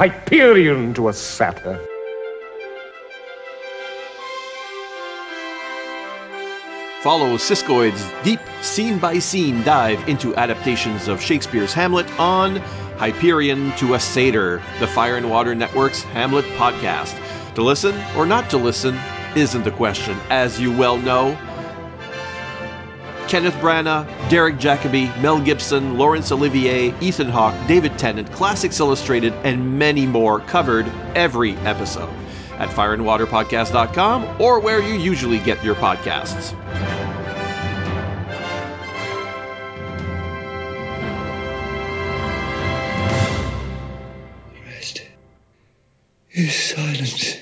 Hyperion to a satyr. Follow Siskoid's deep scene by scene dive into adaptations of Shakespeare's Hamlet on Hyperion to a Satyr, the Fire and Water Network's Hamlet podcast. To listen or not to listen isn't the question, as you well know. Kenneth Branagh, Derek Jacobi, Mel Gibson, Laurence Olivier, Ethan Hawke, David Tennant, Classics Illustrated, and many more covered every episode at fireandwaterpodcast.com or where you usually get your podcasts. Rest is silence.